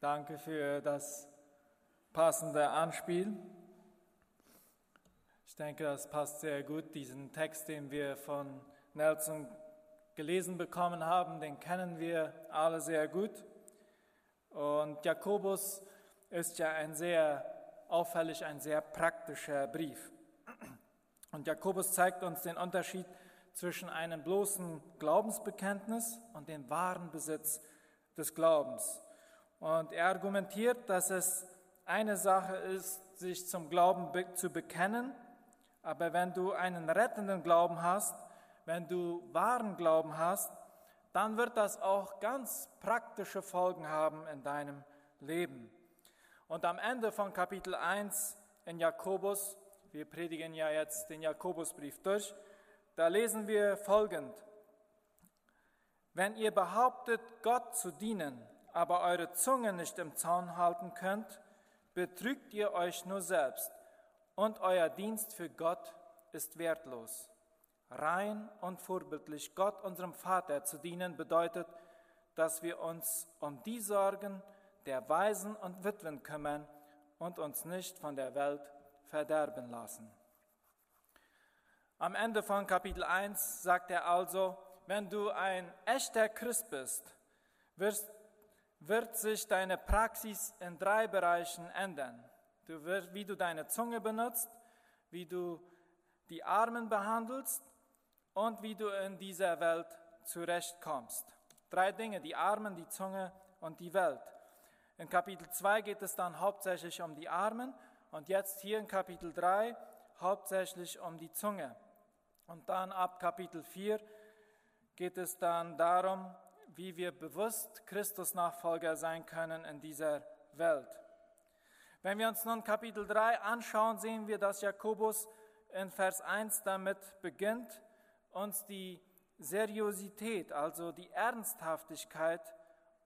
Danke für das passende Anspiel. Ich denke, das passt sehr gut. Diesen Text, den wir von Nelson gelesen bekommen haben, den kennen wir alle sehr gut. Und Jakobus ist ja ein sehr auffällig, ein sehr praktischer Brief. Und Jakobus zeigt uns den Unterschied zwischen einem bloßen Glaubensbekenntnis und dem wahren Besitz des Glaubens. Und er argumentiert, dass es eine Sache ist, sich zum Glauben zu bekennen, aber wenn du einen rettenden Glauben hast, wenn du wahren Glauben hast, dann wird das auch ganz praktische Folgen haben in deinem Leben. Und am Ende von Kapitel 1 in Jakobus, wir predigen ja jetzt den Jakobusbrief durch, da lesen wir folgend. Wenn ihr behauptet, Gott zu dienen, aber eure Zunge nicht im Zaun halten könnt, betrügt ihr euch nur selbst und euer Dienst für Gott ist wertlos. Rein und vorbildlich Gott, unserem Vater, zu dienen, bedeutet, dass wir uns um die Sorgen der Waisen und Witwen kümmern und uns nicht von der Welt verderben lassen. Am Ende von Kapitel 1 sagt er also, wenn du ein echter Christ bist, wirst, wird sich deine Praxis in drei Bereichen ändern. Du wirst, wie du deine Zunge benutzt, wie du die Armen behandelst und wie du in dieser Welt zurechtkommst. Drei Dinge, die Armen, die Zunge und die Welt. In Kapitel 2 geht es dann hauptsächlich um die Armen und jetzt hier in Kapitel 3 hauptsächlich um die Zunge. Und dann ab Kapitel 4 geht es dann darum, wie wir bewusst Christus Nachfolger sein können in dieser Welt. Wenn wir uns nun Kapitel 3 anschauen, sehen wir, dass Jakobus in Vers 1 damit beginnt, uns die Seriosität, also die Ernsthaftigkeit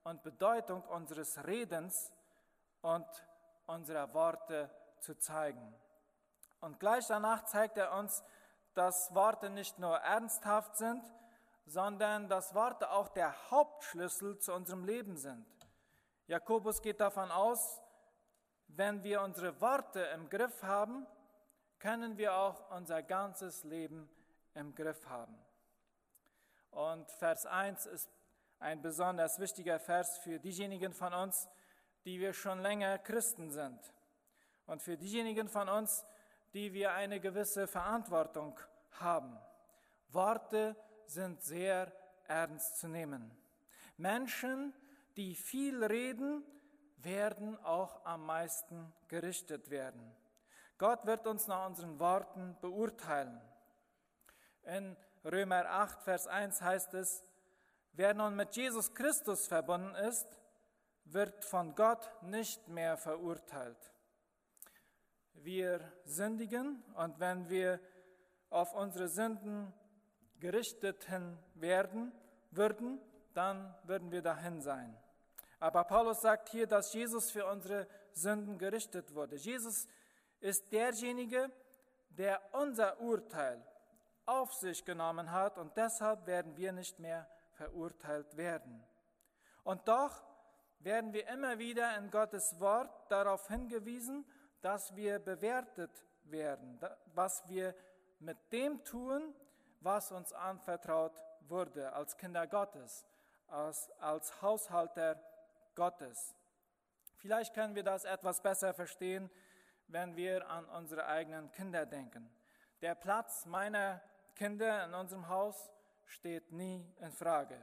und Bedeutung unseres Redens und unserer Worte zu zeigen. Und gleich danach zeigt er uns, dass Worte nicht nur ernsthaft sind, sondern dass Worte auch der Hauptschlüssel zu unserem Leben sind. Jakobus geht davon aus, wenn wir unsere Worte im Griff haben, können wir auch unser ganzes Leben im Griff haben. Und Vers 1 ist ein besonders wichtiger Vers für diejenigen von uns, die wir schon länger Christen sind. Und für diejenigen von uns, die wir eine gewisse Verantwortung haben. Worte sind sehr ernst zu nehmen. Menschen, die viel reden, werden auch am meisten gerichtet werden. Gott wird uns nach unseren Worten beurteilen. In Römer 8, Vers 1 heißt es, wer nun mit Jesus Christus verbunden ist, wird von Gott nicht mehr verurteilt wir sündigen und wenn wir auf unsere Sünden gerichtet werden würden, dann würden wir dahin sein. Aber Paulus sagt hier, dass Jesus für unsere Sünden gerichtet wurde. Jesus ist derjenige, der unser Urteil auf sich genommen hat und deshalb werden wir nicht mehr verurteilt werden. Und doch werden wir immer wieder in Gottes Wort darauf hingewiesen, dass wir bewertet werden, was wir mit dem tun, was uns anvertraut wurde als Kinder Gottes, als, als Haushalter Gottes. Vielleicht können wir das etwas besser verstehen, wenn wir an unsere eigenen Kinder denken. Der Platz meiner Kinder in unserem Haus steht nie in Frage.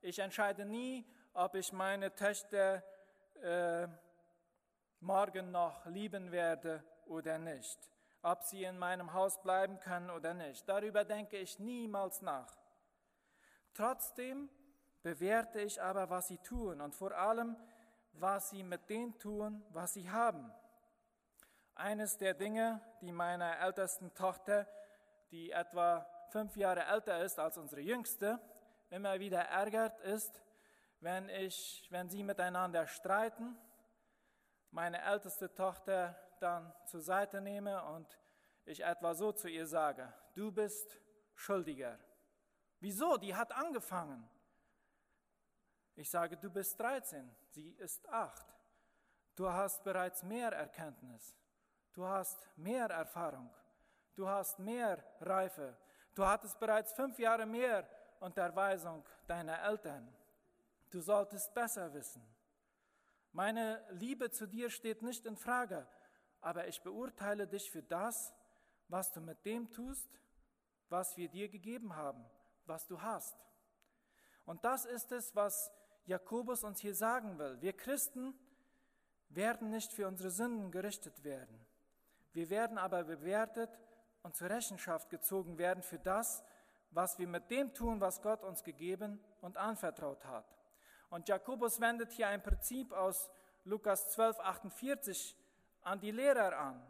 Ich entscheide nie, ob ich meine Töchter äh, morgen noch lieben werde oder nicht, ob sie in meinem Haus bleiben können oder nicht. Darüber denke ich niemals nach. Trotzdem bewerte ich aber, was sie tun und vor allem, was sie mit dem tun, was sie haben. Eines der Dinge, die meiner ältesten Tochter, die etwa fünf Jahre älter ist als unsere jüngste, immer wieder ärgert, ist, wenn, ich, wenn sie miteinander streiten meine älteste Tochter dann zur Seite nehme und ich etwa so zu ihr sage, du bist Schuldiger. Wieso? Die hat angefangen. Ich sage, du bist 13, sie ist 8. Du hast bereits mehr Erkenntnis. Du hast mehr Erfahrung. Du hast mehr Reife. Du hattest bereits fünf Jahre mehr Unterweisung deiner Eltern. Du solltest besser wissen. Meine Liebe zu dir steht nicht in Frage, aber ich beurteile dich für das, was du mit dem tust, was wir dir gegeben haben, was du hast. Und das ist es, was Jakobus uns hier sagen will. Wir Christen werden nicht für unsere Sünden gerichtet werden. Wir werden aber bewertet und zur Rechenschaft gezogen werden für das, was wir mit dem tun, was Gott uns gegeben und anvertraut hat. Und Jakobus wendet hier ein Prinzip aus Lukas 12, 48 an die Lehrer an.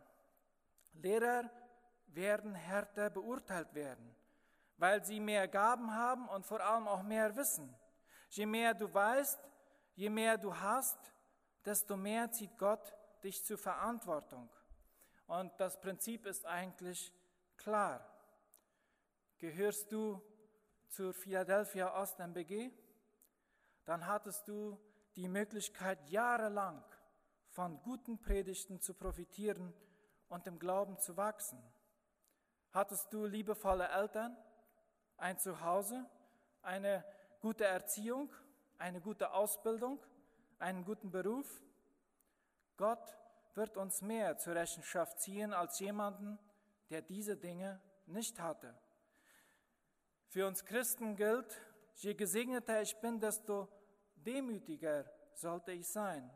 Lehrer werden härter beurteilt werden, weil sie mehr Gaben haben und vor allem auch mehr Wissen. Je mehr du weißt, je mehr du hast, desto mehr zieht Gott dich zur Verantwortung. Und das Prinzip ist eigentlich klar. Gehörst du zur Philadelphia Ost MBG? Dann hattest du die Möglichkeit, jahrelang von guten Predigten zu profitieren und im Glauben zu wachsen. Hattest du liebevolle Eltern, ein Zuhause, eine gute Erziehung, eine gute Ausbildung, einen guten Beruf? Gott wird uns mehr zur Rechenschaft ziehen als jemanden, der diese Dinge nicht hatte. Für uns Christen gilt, je gesegneter ich bin, desto demütiger sollte ich sein.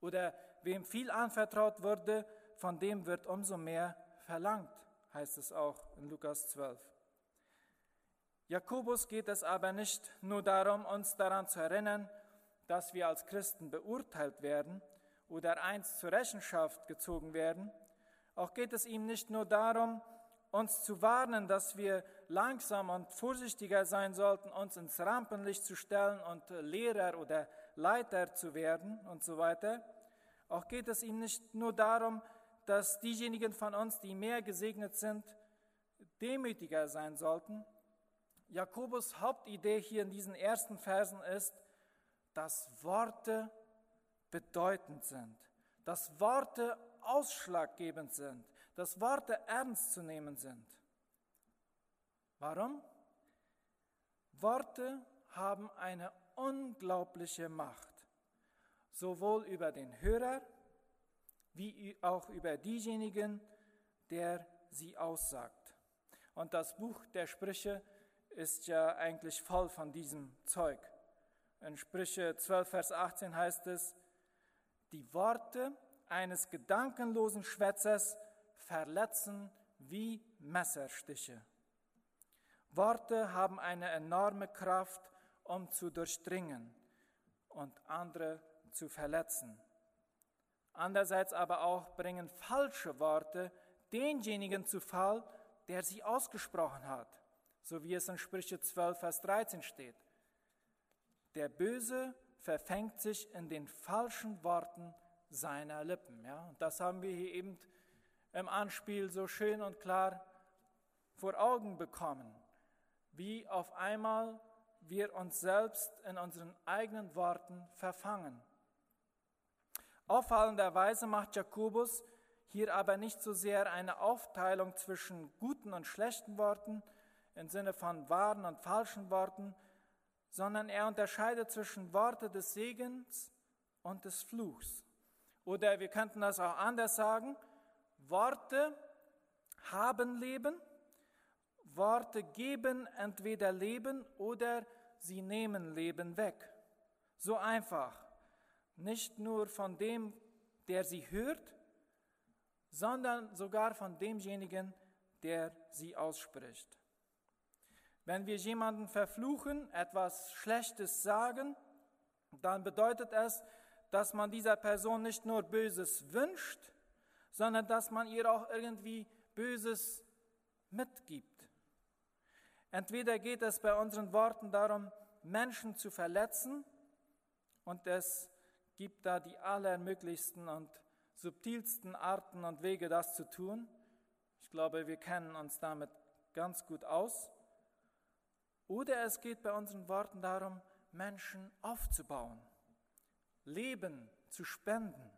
Oder wem viel anvertraut wurde, von dem wird umso mehr verlangt, heißt es auch in Lukas 12. Jakobus geht es aber nicht nur darum, uns daran zu erinnern, dass wir als Christen beurteilt werden oder einst zur Rechenschaft gezogen werden. Auch geht es ihm nicht nur darum, uns zu warnen, dass wir langsam und vorsichtiger sein sollten, uns ins Rampenlicht zu stellen und Lehrer oder Leiter zu werden und so weiter. Auch geht es ihm nicht nur darum, dass diejenigen von uns, die mehr gesegnet sind, demütiger sein sollten. Jakobus Hauptidee hier in diesen ersten Versen ist, dass Worte bedeutend sind, dass Worte ausschlaggebend sind, dass Worte ernst zu nehmen sind. Warum? Worte haben eine unglaubliche Macht, sowohl über den Hörer wie auch über diejenigen, der sie aussagt. Und das Buch der Sprüche ist ja eigentlich voll von diesem Zeug. In Sprüche 12, Vers 18 heißt es, die Worte eines gedankenlosen Schwätzers verletzen wie Messerstiche. Worte haben eine enorme Kraft, um zu durchdringen und andere zu verletzen. Andererseits aber auch bringen falsche Worte denjenigen zu Fall, der sie ausgesprochen hat, so wie es in Sprüche 12, Vers 13 steht. Der Böse verfängt sich in den falschen Worten seiner Lippen. Ja? Und das haben wir hier eben im Anspiel so schön und klar vor Augen bekommen, wie auf einmal wir uns selbst in unseren eigenen Worten verfangen. Auffallenderweise macht Jakobus hier aber nicht so sehr eine Aufteilung zwischen guten und schlechten Worten im Sinne von wahren und falschen Worten, sondern er unterscheidet zwischen Worte des Segens und des Fluchs. Oder wir könnten das auch anders sagen, Worte haben Leben, Worte geben entweder Leben oder sie nehmen Leben weg. So einfach. Nicht nur von dem, der sie hört, sondern sogar von demjenigen, der sie ausspricht. Wenn wir jemanden verfluchen, etwas Schlechtes sagen, dann bedeutet es, dass man dieser Person nicht nur Böses wünscht, sondern dass man ihr auch irgendwie Böses mitgibt. Entweder geht es bei unseren Worten darum, Menschen zu verletzen, und es gibt da die allermöglichsten und subtilsten Arten und Wege, das zu tun. Ich glaube, wir kennen uns damit ganz gut aus. Oder es geht bei unseren Worten darum, Menschen aufzubauen, Leben zu spenden.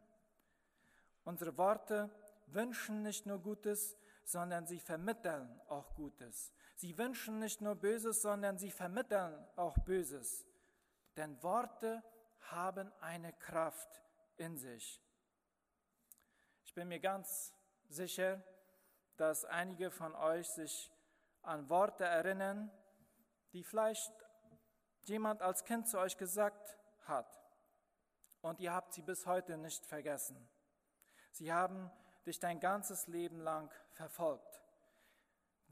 Unsere Worte wünschen nicht nur Gutes, sondern sie vermitteln auch Gutes. Sie wünschen nicht nur Böses, sondern sie vermitteln auch Böses. Denn Worte haben eine Kraft in sich. Ich bin mir ganz sicher, dass einige von euch sich an Worte erinnern, die vielleicht jemand als Kind zu euch gesagt hat. Und ihr habt sie bis heute nicht vergessen. Sie haben dich dein ganzes Leben lang verfolgt.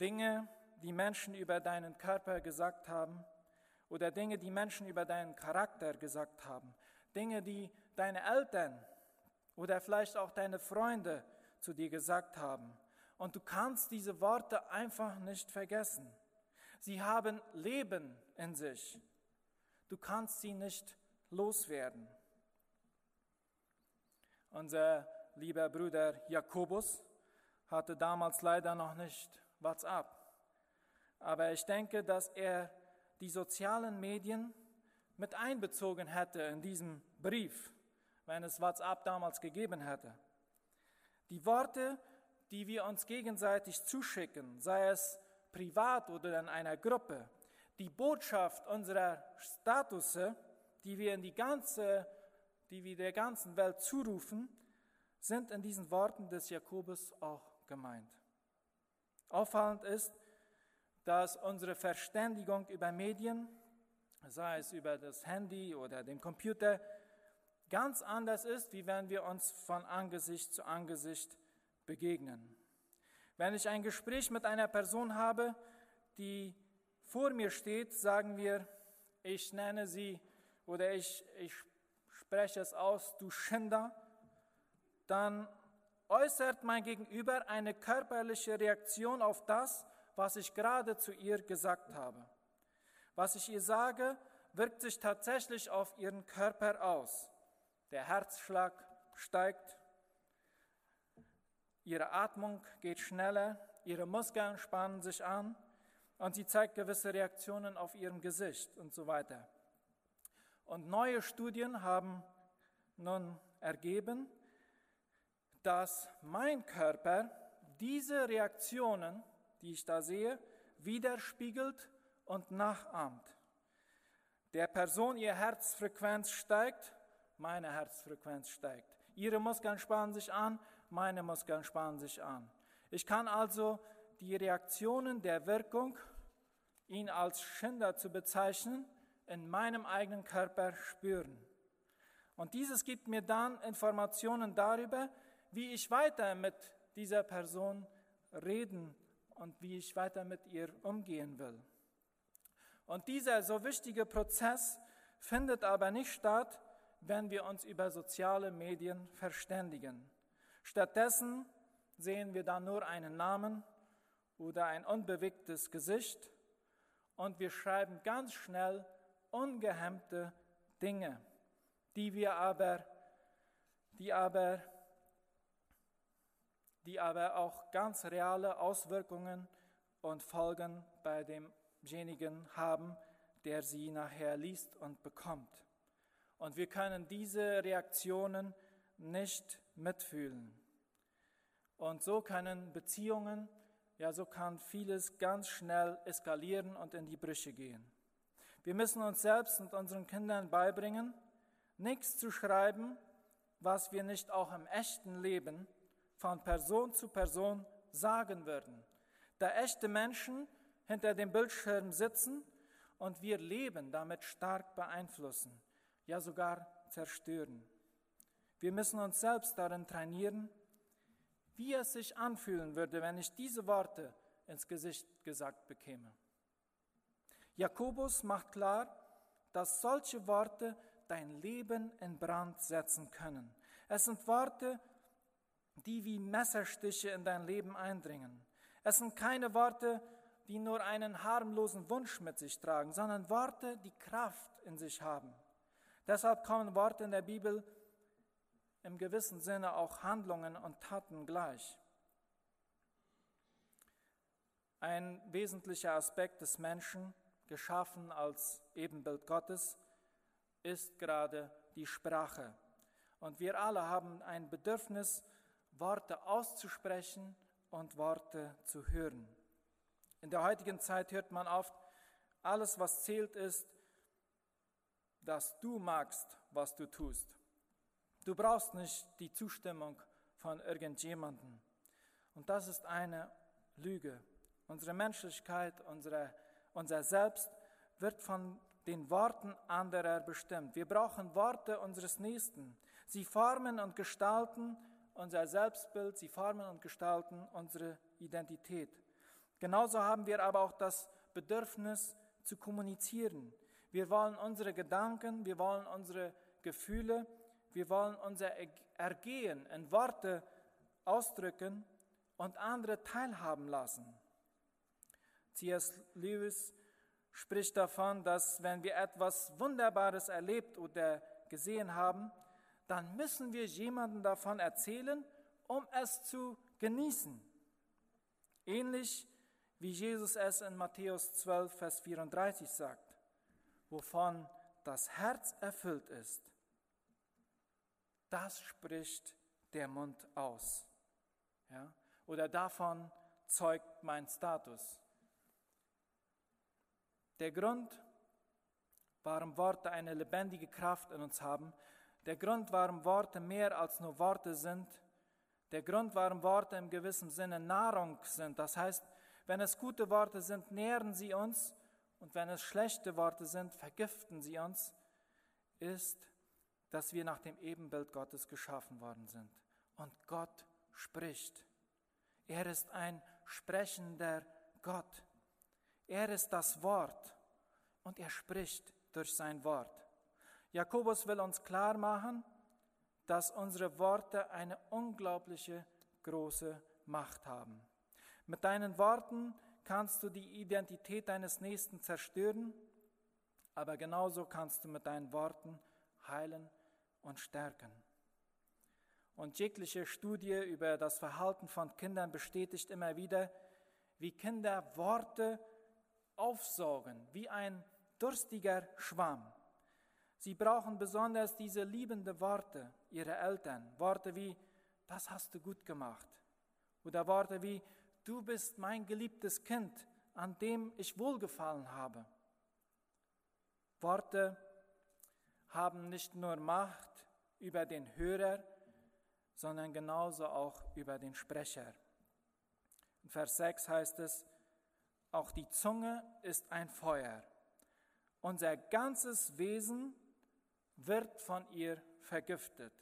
Dinge, die Menschen über deinen Körper gesagt haben oder Dinge, die Menschen über deinen Charakter gesagt haben. Dinge, die deine Eltern oder vielleicht auch deine Freunde zu dir gesagt haben. Und du kannst diese Worte einfach nicht vergessen. Sie haben Leben in sich. Du kannst sie nicht loswerden. Unser lieber Bruder Jakobus hatte damals leider noch nicht WhatsApp. Aber ich denke, dass er die sozialen Medien mit einbezogen hätte in diesem Brief, wenn es WhatsApp damals gegeben hätte. Die Worte, die wir uns gegenseitig zuschicken, sei es privat oder in einer Gruppe, die Botschaft unserer Statusse, die wir in die ganze, die wir der ganzen Welt zurufen, sind in diesen Worten des Jakobus auch gemeint. Auffallend ist, dass unsere Verständigung über Medien, sei es über das Handy oder den Computer, ganz anders ist, wie wenn wir uns von Angesicht zu Angesicht begegnen. Wenn ich ein Gespräch mit einer Person habe, die vor mir steht, sagen wir, ich nenne sie oder ich, ich spreche es aus, du Schinder, dann äußert mein Gegenüber eine körperliche Reaktion auf das, was ich gerade zu ihr gesagt habe. Was ich ihr sage, wirkt sich tatsächlich auf ihren Körper aus. Der Herzschlag steigt, ihre Atmung geht schneller, ihre Muskeln spannen sich an und sie zeigt gewisse Reaktionen auf ihrem Gesicht und so weiter. Und neue Studien haben nun ergeben, dass mein Körper diese Reaktionen, die ich da sehe, widerspiegelt und nachahmt. Der Person ihr Herzfrequenz steigt, meine Herzfrequenz steigt. Ihre Muskeln spannen sich an, meine Muskeln spannen sich an. Ich kann also die Reaktionen der Wirkung, ihn als Schinder zu bezeichnen, in meinem eigenen Körper spüren. Und dieses gibt mir dann Informationen darüber, wie ich weiter mit dieser Person reden und wie ich weiter mit ihr umgehen will. Und dieser so wichtige Prozess findet aber nicht statt, wenn wir uns über soziale Medien verständigen. Stattdessen sehen wir dann nur einen Namen oder ein unbewegtes Gesicht und wir schreiben ganz schnell ungehemmte Dinge, die wir aber, die aber, die aber auch ganz reale Auswirkungen und Folgen bei demjenigen haben, der sie nachher liest und bekommt. Und wir können diese Reaktionen nicht mitfühlen. Und so können Beziehungen, ja, so kann vieles ganz schnell eskalieren und in die Brüche gehen. Wir müssen uns selbst und unseren Kindern beibringen, nichts zu schreiben, was wir nicht auch im echten Leben von Person zu Person sagen würden. Da echte Menschen hinter dem Bildschirm sitzen und wir Leben damit stark beeinflussen, ja sogar zerstören. Wir müssen uns selbst darin trainieren, wie es sich anfühlen würde, wenn ich diese Worte ins Gesicht gesagt bekäme. Jakobus macht klar, dass solche Worte dein Leben in Brand setzen können. Es sind Worte, die wie Messerstiche in dein Leben eindringen. Es sind keine Worte, die nur einen harmlosen Wunsch mit sich tragen, sondern Worte, die Kraft in sich haben. Deshalb kommen Worte in der Bibel im gewissen Sinne auch Handlungen und Taten gleich. Ein wesentlicher Aspekt des Menschen, geschaffen als Ebenbild Gottes, ist gerade die Sprache. Und wir alle haben ein Bedürfnis, Worte auszusprechen und Worte zu hören. In der heutigen Zeit hört man oft, alles, was zählt, ist, dass du magst, was du tust. Du brauchst nicht die Zustimmung von irgendjemandem. Und das ist eine Lüge. Unsere Menschlichkeit, unsere, unser Selbst wird von den Worten anderer bestimmt. Wir brauchen Worte unseres Nächsten. Sie formen und gestalten unser Selbstbild, sie formen und gestalten unsere Identität. Genauso haben wir aber auch das Bedürfnis zu kommunizieren. Wir wollen unsere Gedanken, wir wollen unsere Gefühle, wir wollen unser Ergehen in Worte ausdrücken und andere teilhaben lassen. C.S. Lewis spricht davon, dass wenn wir etwas Wunderbares erlebt oder gesehen haben, dann müssen wir jemandem davon erzählen, um es zu genießen. Ähnlich wie Jesus es in Matthäus 12, Vers 34 sagt, wovon das Herz erfüllt ist, das spricht der Mund aus. Ja? Oder davon zeugt mein Status. Der Grund, warum Worte eine lebendige Kraft in uns haben, der Grund, warum Worte mehr als nur Worte sind, der Grund, warum Worte im gewissen Sinne Nahrung sind, das heißt, wenn es gute Worte sind, nähren sie uns und wenn es schlechte Worte sind, vergiften sie uns, ist, dass wir nach dem Ebenbild Gottes geschaffen worden sind. Und Gott spricht. Er ist ein sprechender Gott. Er ist das Wort und er spricht durch sein Wort. Jakobus will uns klar machen, dass unsere Worte eine unglaubliche große Macht haben. Mit deinen Worten kannst du die Identität deines Nächsten zerstören, aber genauso kannst du mit deinen Worten heilen und stärken. Und jegliche Studie über das Verhalten von Kindern bestätigt immer wieder, wie Kinder Worte aufsaugen, wie ein durstiger Schwamm. Sie brauchen besonders diese liebenden Worte ihrer Eltern, Worte wie, das hast du gut gemacht, oder Worte wie, du bist mein geliebtes Kind, an dem ich wohlgefallen habe. Worte haben nicht nur Macht über den Hörer, sondern genauso auch über den Sprecher. In Vers 6 heißt es, auch die Zunge ist ein Feuer. Unser ganzes Wesen wird von ihr vergiftet.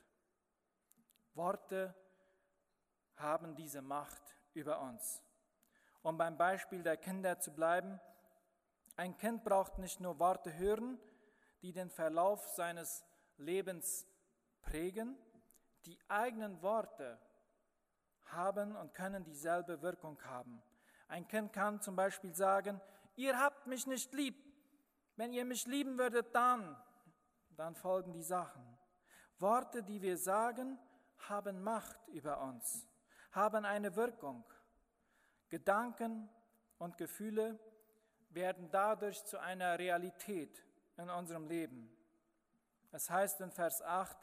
Worte haben diese Macht über uns. Um beim Beispiel der Kinder zu bleiben, ein Kind braucht nicht nur Worte hören, die den Verlauf seines Lebens prägen, die eigenen Worte haben und können dieselbe Wirkung haben. Ein Kind kann zum Beispiel sagen, ihr habt mich nicht lieb. Wenn ihr mich lieben würdet, dann, dann folgen die Sachen. Worte, die wir sagen, haben Macht über uns, haben eine Wirkung. Gedanken und Gefühle werden dadurch zu einer Realität in unserem Leben. Es heißt in Vers 8,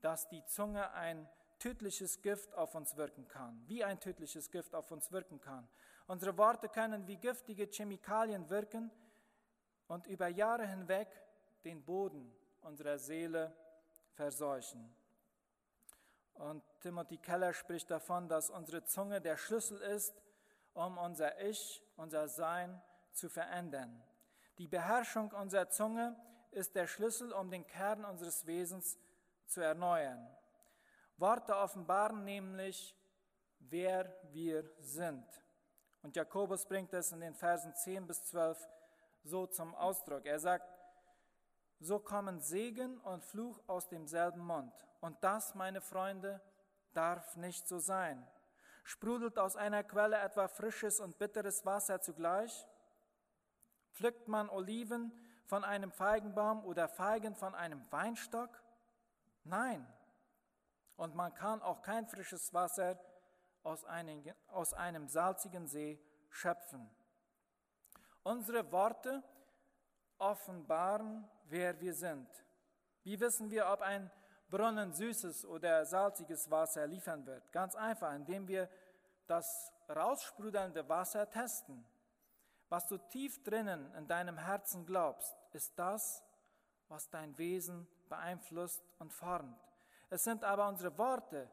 dass die Zunge ein tödliches Gift auf uns wirken kann, wie ein tödliches Gift auf uns wirken kann. Unsere Worte können wie giftige Chemikalien wirken und über Jahre hinweg den Boden unserer Seele verseuchen. Und Timothy Keller spricht davon, dass unsere Zunge der Schlüssel ist, um unser Ich, unser Sein zu verändern. Die Beherrschung unserer Zunge ist der Schlüssel, um den Kern unseres Wesens zu erneuern. Worte offenbaren nämlich, wer wir sind. Und Jakobus bringt es in den Versen 10 bis 12 so zum Ausdruck. Er sagt, so kommen Segen und Fluch aus demselben Mund. Und das, meine Freunde, darf nicht so sein. Sprudelt aus einer Quelle etwa frisches und bitteres Wasser zugleich? Pflückt man Oliven von einem Feigenbaum oder Feigen von einem Weinstock? Nein. Und man kann auch kein frisches Wasser aus einem, aus einem salzigen See schöpfen. Unsere Worte offenbaren, wer wir sind. Wie wissen wir, ob ein Brunnen süßes oder salziges Wasser liefern wird. Ganz einfach, indem wir das raussprudelnde Wasser testen. Was du tief drinnen in deinem Herzen glaubst, ist das, was dein Wesen beeinflusst und formt. Es sind aber unsere Worte,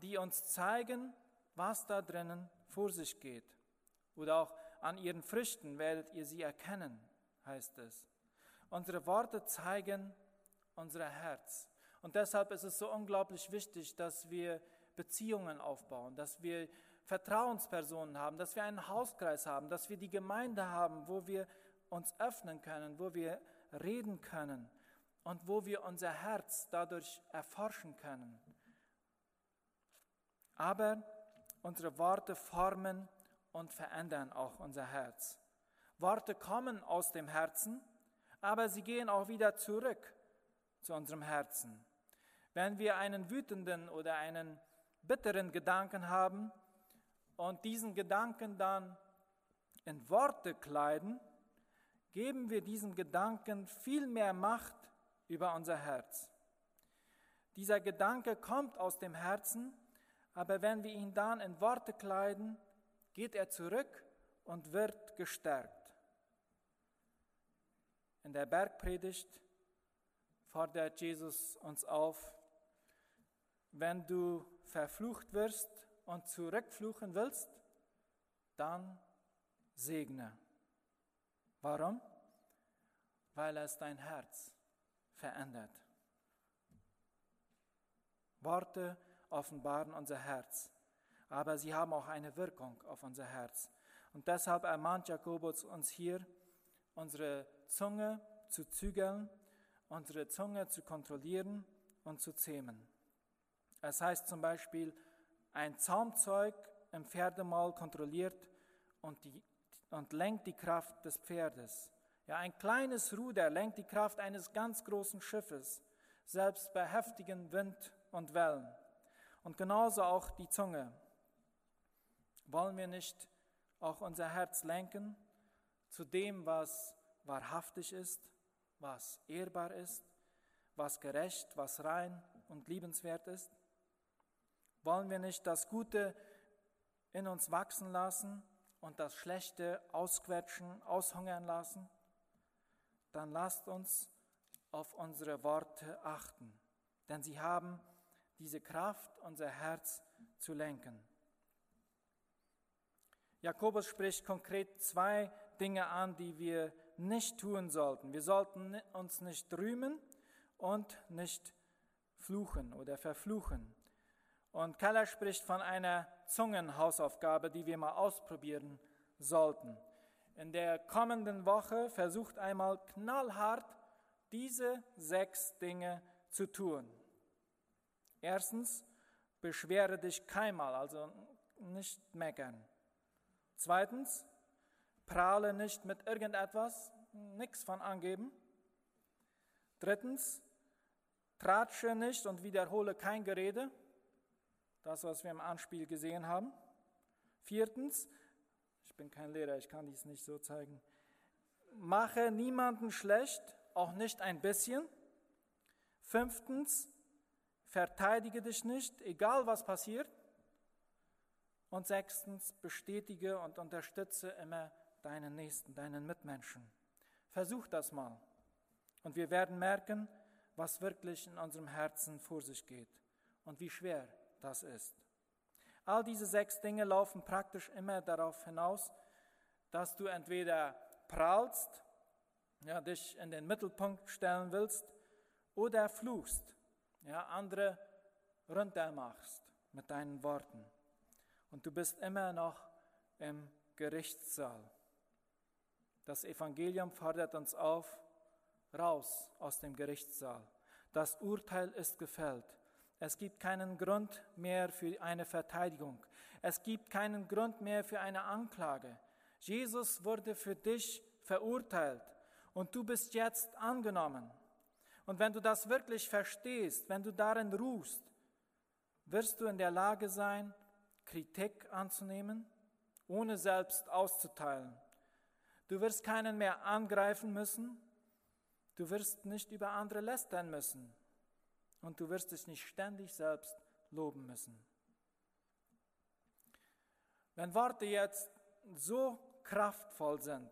die uns zeigen, was da drinnen vor sich geht. Oder auch an ihren Früchten werdet ihr sie erkennen, heißt es. Unsere Worte zeigen unser Herz. Und deshalb ist es so unglaublich wichtig, dass wir Beziehungen aufbauen, dass wir Vertrauenspersonen haben, dass wir einen Hauskreis haben, dass wir die Gemeinde haben, wo wir uns öffnen können, wo wir reden können und wo wir unser Herz dadurch erforschen können. Aber unsere Worte formen und verändern auch unser Herz. Worte kommen aus dem Herzen, aber sie gehen auch wieder zurück zu unserem Herzen. Wenn wir einen wütenden oder einen bitteren Gedanken haben und diesen Gedanken dann in Worte kleiden, geben wir diesem Gedanken viel mehr Macht über unser Herz. Dieser Gedanke kommt aus dem Herzen, aber wenn wir ihn dann in Worte kleiden, geht er zurück und wird gestärkt. In der Bergpredigt fordert Jesus uns auf, wenn du verflucht wirst und zurückfluchen willst, dann segne. Warum? Weil es dein Herz verändert. Worte offenbaren unser Herz, aber sie haben auch eine Wirkung auf unser Herz. Und deshalb ermahnt Jakobus uns hier, unsere Zunge zu zügeln, unsere Zunge zu kontrollieren und zu zähmen. Es heißt zum Beispiel, ein Zaumzeug im Pferdemaul kontrolliert und, die, und lenkt die Kraft des Pferdes. Ja, ein kleines Ruder lenkt die Kraft eines ganz großen Schiffes, selbst bei heftigem Wind und Wellen. Und genauso auch die Zunge. Wollen wir nicht auch unser Herz lenken zu dem, was wahrhaftig ist, was ehrbar ist, was gerecht, was rein und liebenswert ist? Wollen wir nicht das Gute in uns wachsen lassen und das Schlechte ausquetschen, aushungern lassen? Dann lasst uns auf unsere Worte achten, denn sie haben diese Kraft, unser Herz zu lenken. Jakobus spricht konkret zwei Dinge an, die wir nicht tun sollten. Wir sollten uns nicht rühmen und nicht fluchen oder verfluchen. Und Keller spricht von einer Zungenhausaufgabe, die wir mal ausprobieren sollten. In der kommenden Woche versucht einmal knallhart diese sechs Dinge zu tun. Erstens, beschwere dich keinmal, also nicht meckern. Zweitens, prahle nicht mit irgendetwas, nichts von angeben. Drittens, tratsche nicht und wiederhole kein Gerede das, was wir im Anspiel gesehen haben. Viertens, ich bin kein Lehrer, ich kann dies nicht so zeigen, mache niemanden schlecht, auch nicht ein bisschen. Fünftens, verteidige dich nicht, egal was passiert. Und sechstens, bestätige und unterstütze immer deinen Nächsten, deinen Mitmenschen. Versuch das mal. Und wir werden merken, was wirklich in unserem Herzen vor sich geht und wie schwer das ist. All diese sechs Dinge laufen praktisch immer darauf hinaus, dass du entweder prahlst, ja, dich in den Mittelpunkt stellen willst, oder fluchst, ja, andere runtermachst mit deinen Worten. Und du bist immer noch im Gerichtssaal. Das Evangelium fordert uns auf, raus aus dem Gerichtssaal. Das Urteil ist gefällt. Es gibt keinen Grund mehr für eine Verteidigung. Es gibt keinen Grund mehr für eine Anklage. Jesus wurde für dich verurteilt und du bist jetzt angenommen. Und wenn du das wirklich verstehst, wenn du darin ruhst, wirst du in der Lage sein, Kritik anzunehmen, ohne selbst auszuteilen. Du wirst keinen mehr angreifen müssen. Du wirst nicht über andere lästern müssen. und du wirst dich nicht ständig selbst loben müssen. Wenn Worte jetzt so kraftvoll sind,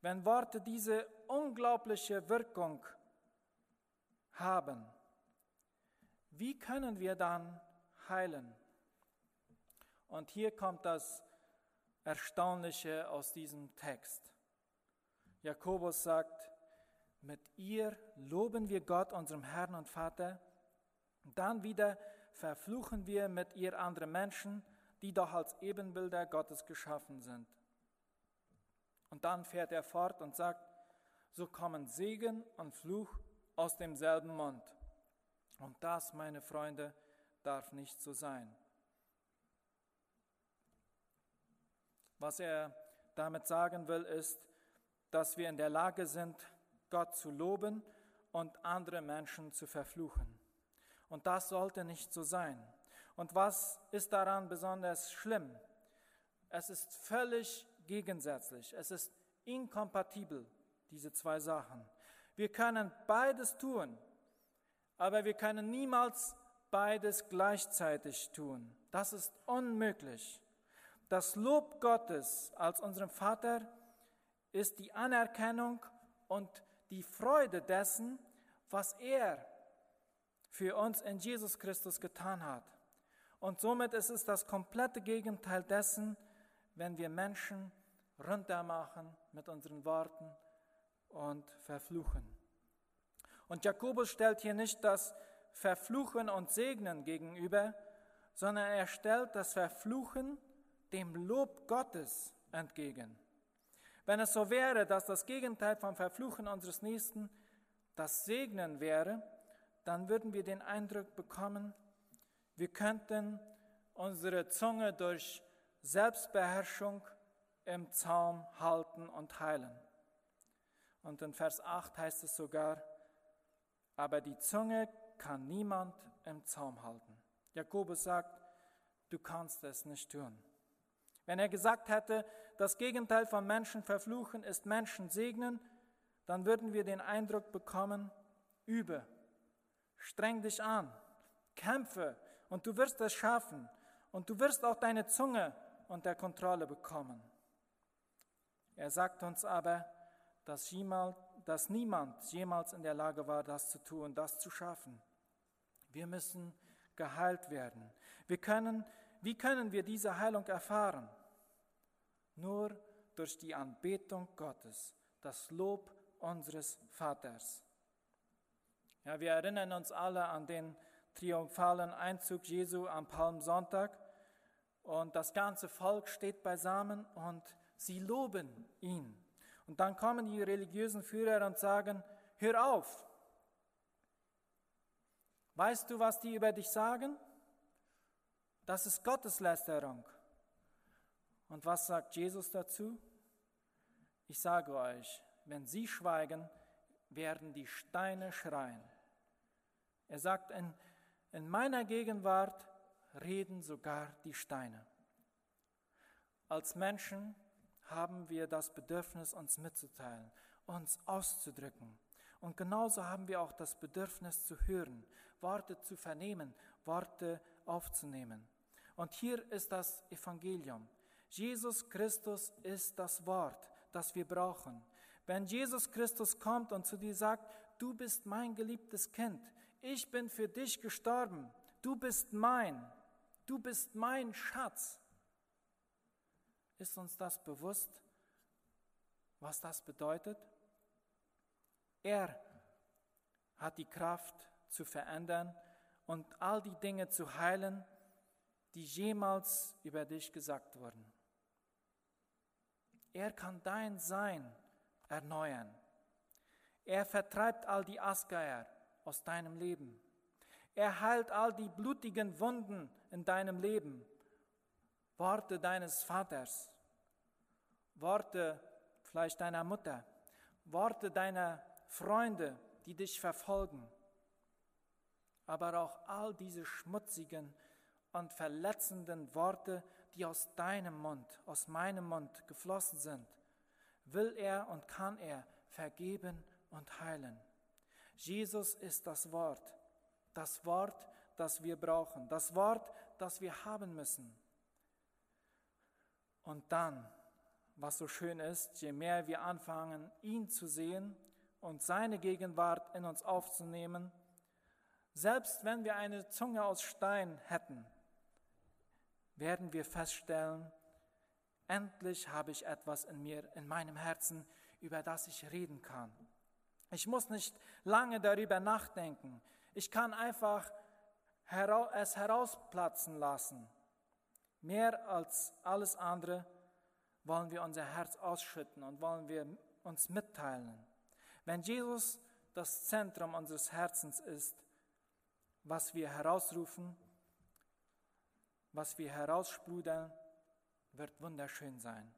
wenn Worte diese unglaubliche Wirkung haben, wie können wir dann heilen? Und hier kommt das Erstaunliche aus diesem Text. Jakobus sagt, mit ihr loben wir Gott, unserem Herrn und Vater, dann wieder verfluchen wir mit ihr andere Menschen, die doch als Ebenbilder Gottes geschaffen sind. Und dann fährt er fort und sagt, so kommen Segen und Fluch aus demselben Mund. Und das, meine Freunde, darf nicht so sein. Was er damit sagen will, ist, dass wir in der Lage sind, Gott zu loben und andere Menschen zu verfluchen. Und das sollte nicht so sein. Und was ist daran besonders schlimm? Es ist völlig gegensätzlich. Es ist inkompatibel, diese zwei Sachen. Wir können beides tun, aber wir können niemals beides gleichzeitig tun. Das ist unmöglich. Das Lob Gottes als unserem Vater ist die Anerkennung und die Freude dessen, was er für uns in Jesus Christus getan hat. Und somit ist es das komplette Gegenteil dessen, wenn wir Menschen runtermachen mit unseren Worten und verfluchen. Und Jakobus stellt hier nicht das Verfluchen und Segnen gegenüber, sondern er stellt das Verfluchen dem Lob Gottes entgegen. Wenn es so wäre, dass das Gegenteil vom Verfluchen unseres Nächsten das Segnen wäre, dann würden wir den Eindruck bekommen, wir könnten unsere Zunge durch Selbstbeherrschung im Zaum halten und heilen. Und in Vers 8 heißt es sogar, aber die Zunge kann niemand im Zaum halten. Jakobus sagt, du kannst es nicht tun. Wenn er gesagt hätte, das Gegenteil von Menschen verfluchen ist Menschen segnen, dann würden wir den Eindruck bekommen, übe, streng dich an, kämpfe und du wirst es schaffen und du wirst auch deine Zunge unter Kontrolle bekommen. Er sagt uns aber, dass, jemals, dass niemand jemals in der Lage war, das zu tun, das zu schaffen. Wir müssen geheilt werden. Wir können, wie können wir diese Heilung erfahren? Nur durch die Anbetung Gottes, das Lob unseres Vaters. Ja, wir erinnern uns alle an den triumphalen Einzug Jesu am Palmsonntag und das ganze Volk steht beisammen und sie loben ihn. Und dann kommen die religiösen Führer und sagen, hör auf. Weißt du, was die über dich sagen? Das ist Gotteslästerung. Und was sagt Jesus dazu? Ich sage euch, wenn sie schweigen, werden die Steine schreien. Er sagt, in, in meiner Gegenwart reden sogar die Steine. Als Menschen haben wir das Bedürfnis, uns mitzuteilen, uns auszudrücken. Und genauso haben wir auch das Bedürfnis zu hören, Worte zu vernehmen, Worte aufzunehmen. Und hier ist das Evangelium. Jesus Christus ist das Wort, das wir brauchen. Wenn Jesus Christus kommt und zu dir sagt, du bist mein geliebtes Kind, ich bin für dich gestorben, du bist mein, du bist mein Schatz. Ist uns das bewusst, was das bedeutet? Er hat die Kraft zu verändern und all die Dinge zu heilen, die jemals über dich gesagt wurden. Er kann dein Sein erneuern. Er vertreibt all die Asgeier aus deinem Leben. Er heilt all die blutigen Wunden in deinem Leben. Worte deines Vaters, Worte vielleicht deiner Mutter, Worte deiner Freunde, die dich verfolgen, aber auch all diese schmutzigen und verletzenden Worte, die aus deinem Mund, aus meinem Mund geflossen sind, will er und kann er vergeben und heilen. Jesus ist das Wort. das Wort, das wir brauchen, das Wort, das wir haben müssen. Und dann, was so schön ist, je mehr wir anfangen, ihn zu sehen und seine Gegenwart in uns aufzunehmen, selbst wenn wir eine Zunge aus Stein hätten, werden wir feststellen, endlich habe ich etwas in mir, in meinem Herzen, über das ich reden kann. Ich muss nicht lange darüber nachdenken. Ich kann einfach es herausplatzen lassen. Mehr als alles andere wollen wir unser Herz ausschütten und wollen wir uns mitteilen. Wenn Jesus das Zentrum unseres Herzens ist, was wir herausrufen, was wir heraussprudeln, wird wunderschön sein.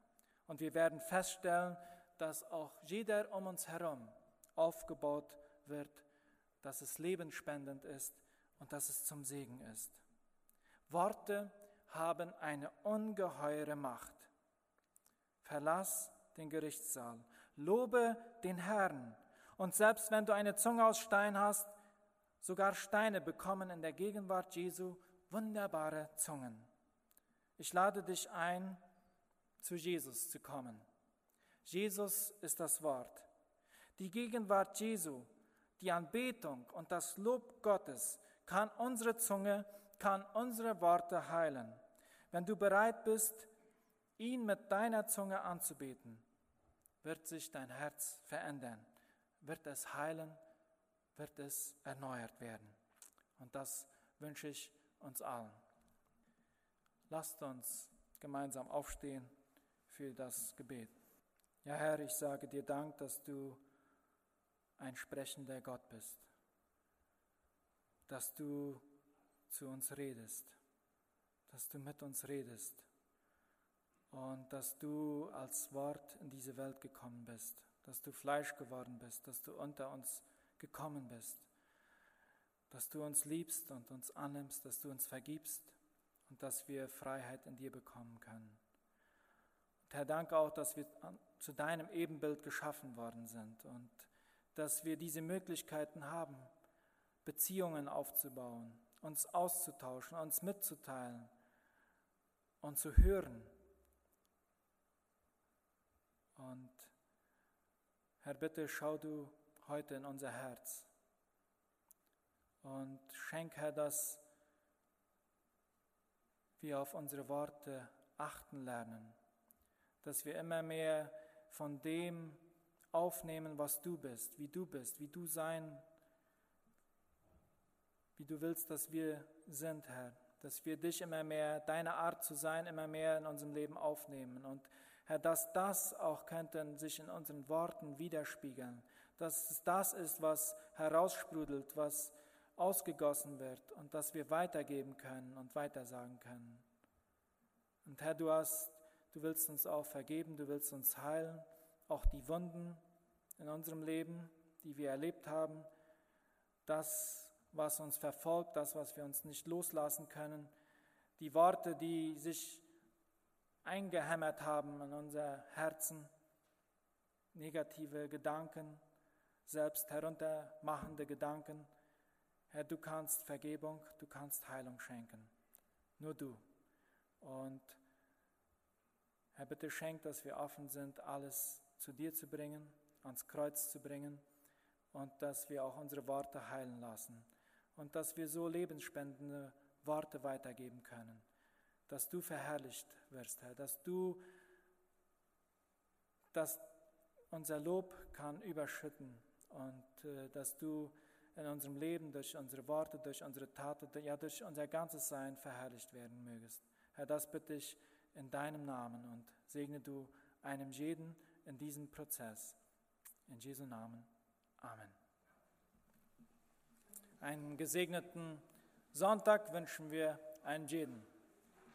Und wir werden feststellen, dass auch jeder um uns herum aufgebaut wird, dass es lebenspendend ist und dass es zum Segen ist. Worte haben eine ungeheure Macht. Verlass den Gerichtssaal, lobe den Herrn. Und selbst wenn du eine Zunge aus Stein hast, sogar Steine bekommen in der Gegenwart Jesu wunderbare Zungen. Ich lade dich ein, zu Jesus zu kommen. Jesus ist das Wort. Die Gegenwart Jesu, die Anbetung und das Lob Gottes kann unsere Zunge, kann unsere Worte heilen. Wenn du bereit bist, ihn mit deiner Zunge anzubeten, wird sich dein Herz verändern, wird es heilen, wird es erneuert werden. Und das wünsche ich uns allen. Lasst uns gemeinsam aufstehen für das Gebet. Ja, Herr, ich sage dir Dank, dass du ein sprechender Gott bist, dass du zu uns redest, dass du mit uns redest und dass du als Wort in diese Welt gekommen bist, dass du Fleisch geworden bist, dass du unter uns gekommen bist, dass du uns liebst und uns annimmst, dass du uns vergibst und dass wir Freiheit in dir bekommen können. Und Herr, danke auch, dass wir zu deinem Ebenbild geschaffen worden sind und dass wir diese Möglichkeiten haben, Beziehungen aufzubauen, uns auszutauschen, uns mitzuteilen und zu hören. Und Herr, bitte schau du heute in unser Herz und schenk, Herr, dass wir auf unsere Worte achten lernen, dass wir immer mehr von dem aufnehmen, was du bist, wie du bist, wie du sein, wie du willst, dass wir sind, Herr, dass wir dich immer mehr, deine Art zu sein, immer mehr in unserem Leben aufnehmen. Und Herr, dass das auch könnte sich in unseren Worten widerspiegeln, dass es das ist, was heraussprudelt, was ausgegossen wird und dass wir weitergeben können und weitersagen können. Und Herr, du hast, du willst uns auch vergeben, du willst uns heilen, auch die Wunden in unserem Leben, die wir erlebt haben, das, was uns verfolgt, das, was wir uns nicht loslassen können, die Worte, die sich eingehämmert haben in unser Herzen, negative Gedanken, selbst heruntermachende Gedanken, Herr, du kannst Vergebung, du kannst Heilung schenken. Nur du. Und Herr, bitte schenk, dass wir offen sind, alles zu dir zu bringen, ans Kreuz zu bringen und dass wir auch unsere Worte heilen lassen und dass wir so lebensspendende Worte weitergeben können, dass du verherrlicht wirst, Herr, dass du, dass unser Lob kann überschütten und äh, dass du in unserem Leben durch unsere Worte, durch unsere Taten, ja durch unser ganzes Sein verherrlicht werden mögest. Herr, das bitte ich in deinem Namen und segne du einem jeden in diesem Prozess. In Jesu Namen. Amen. Einen gesegneten Sonntag wünschen wir einen jeden.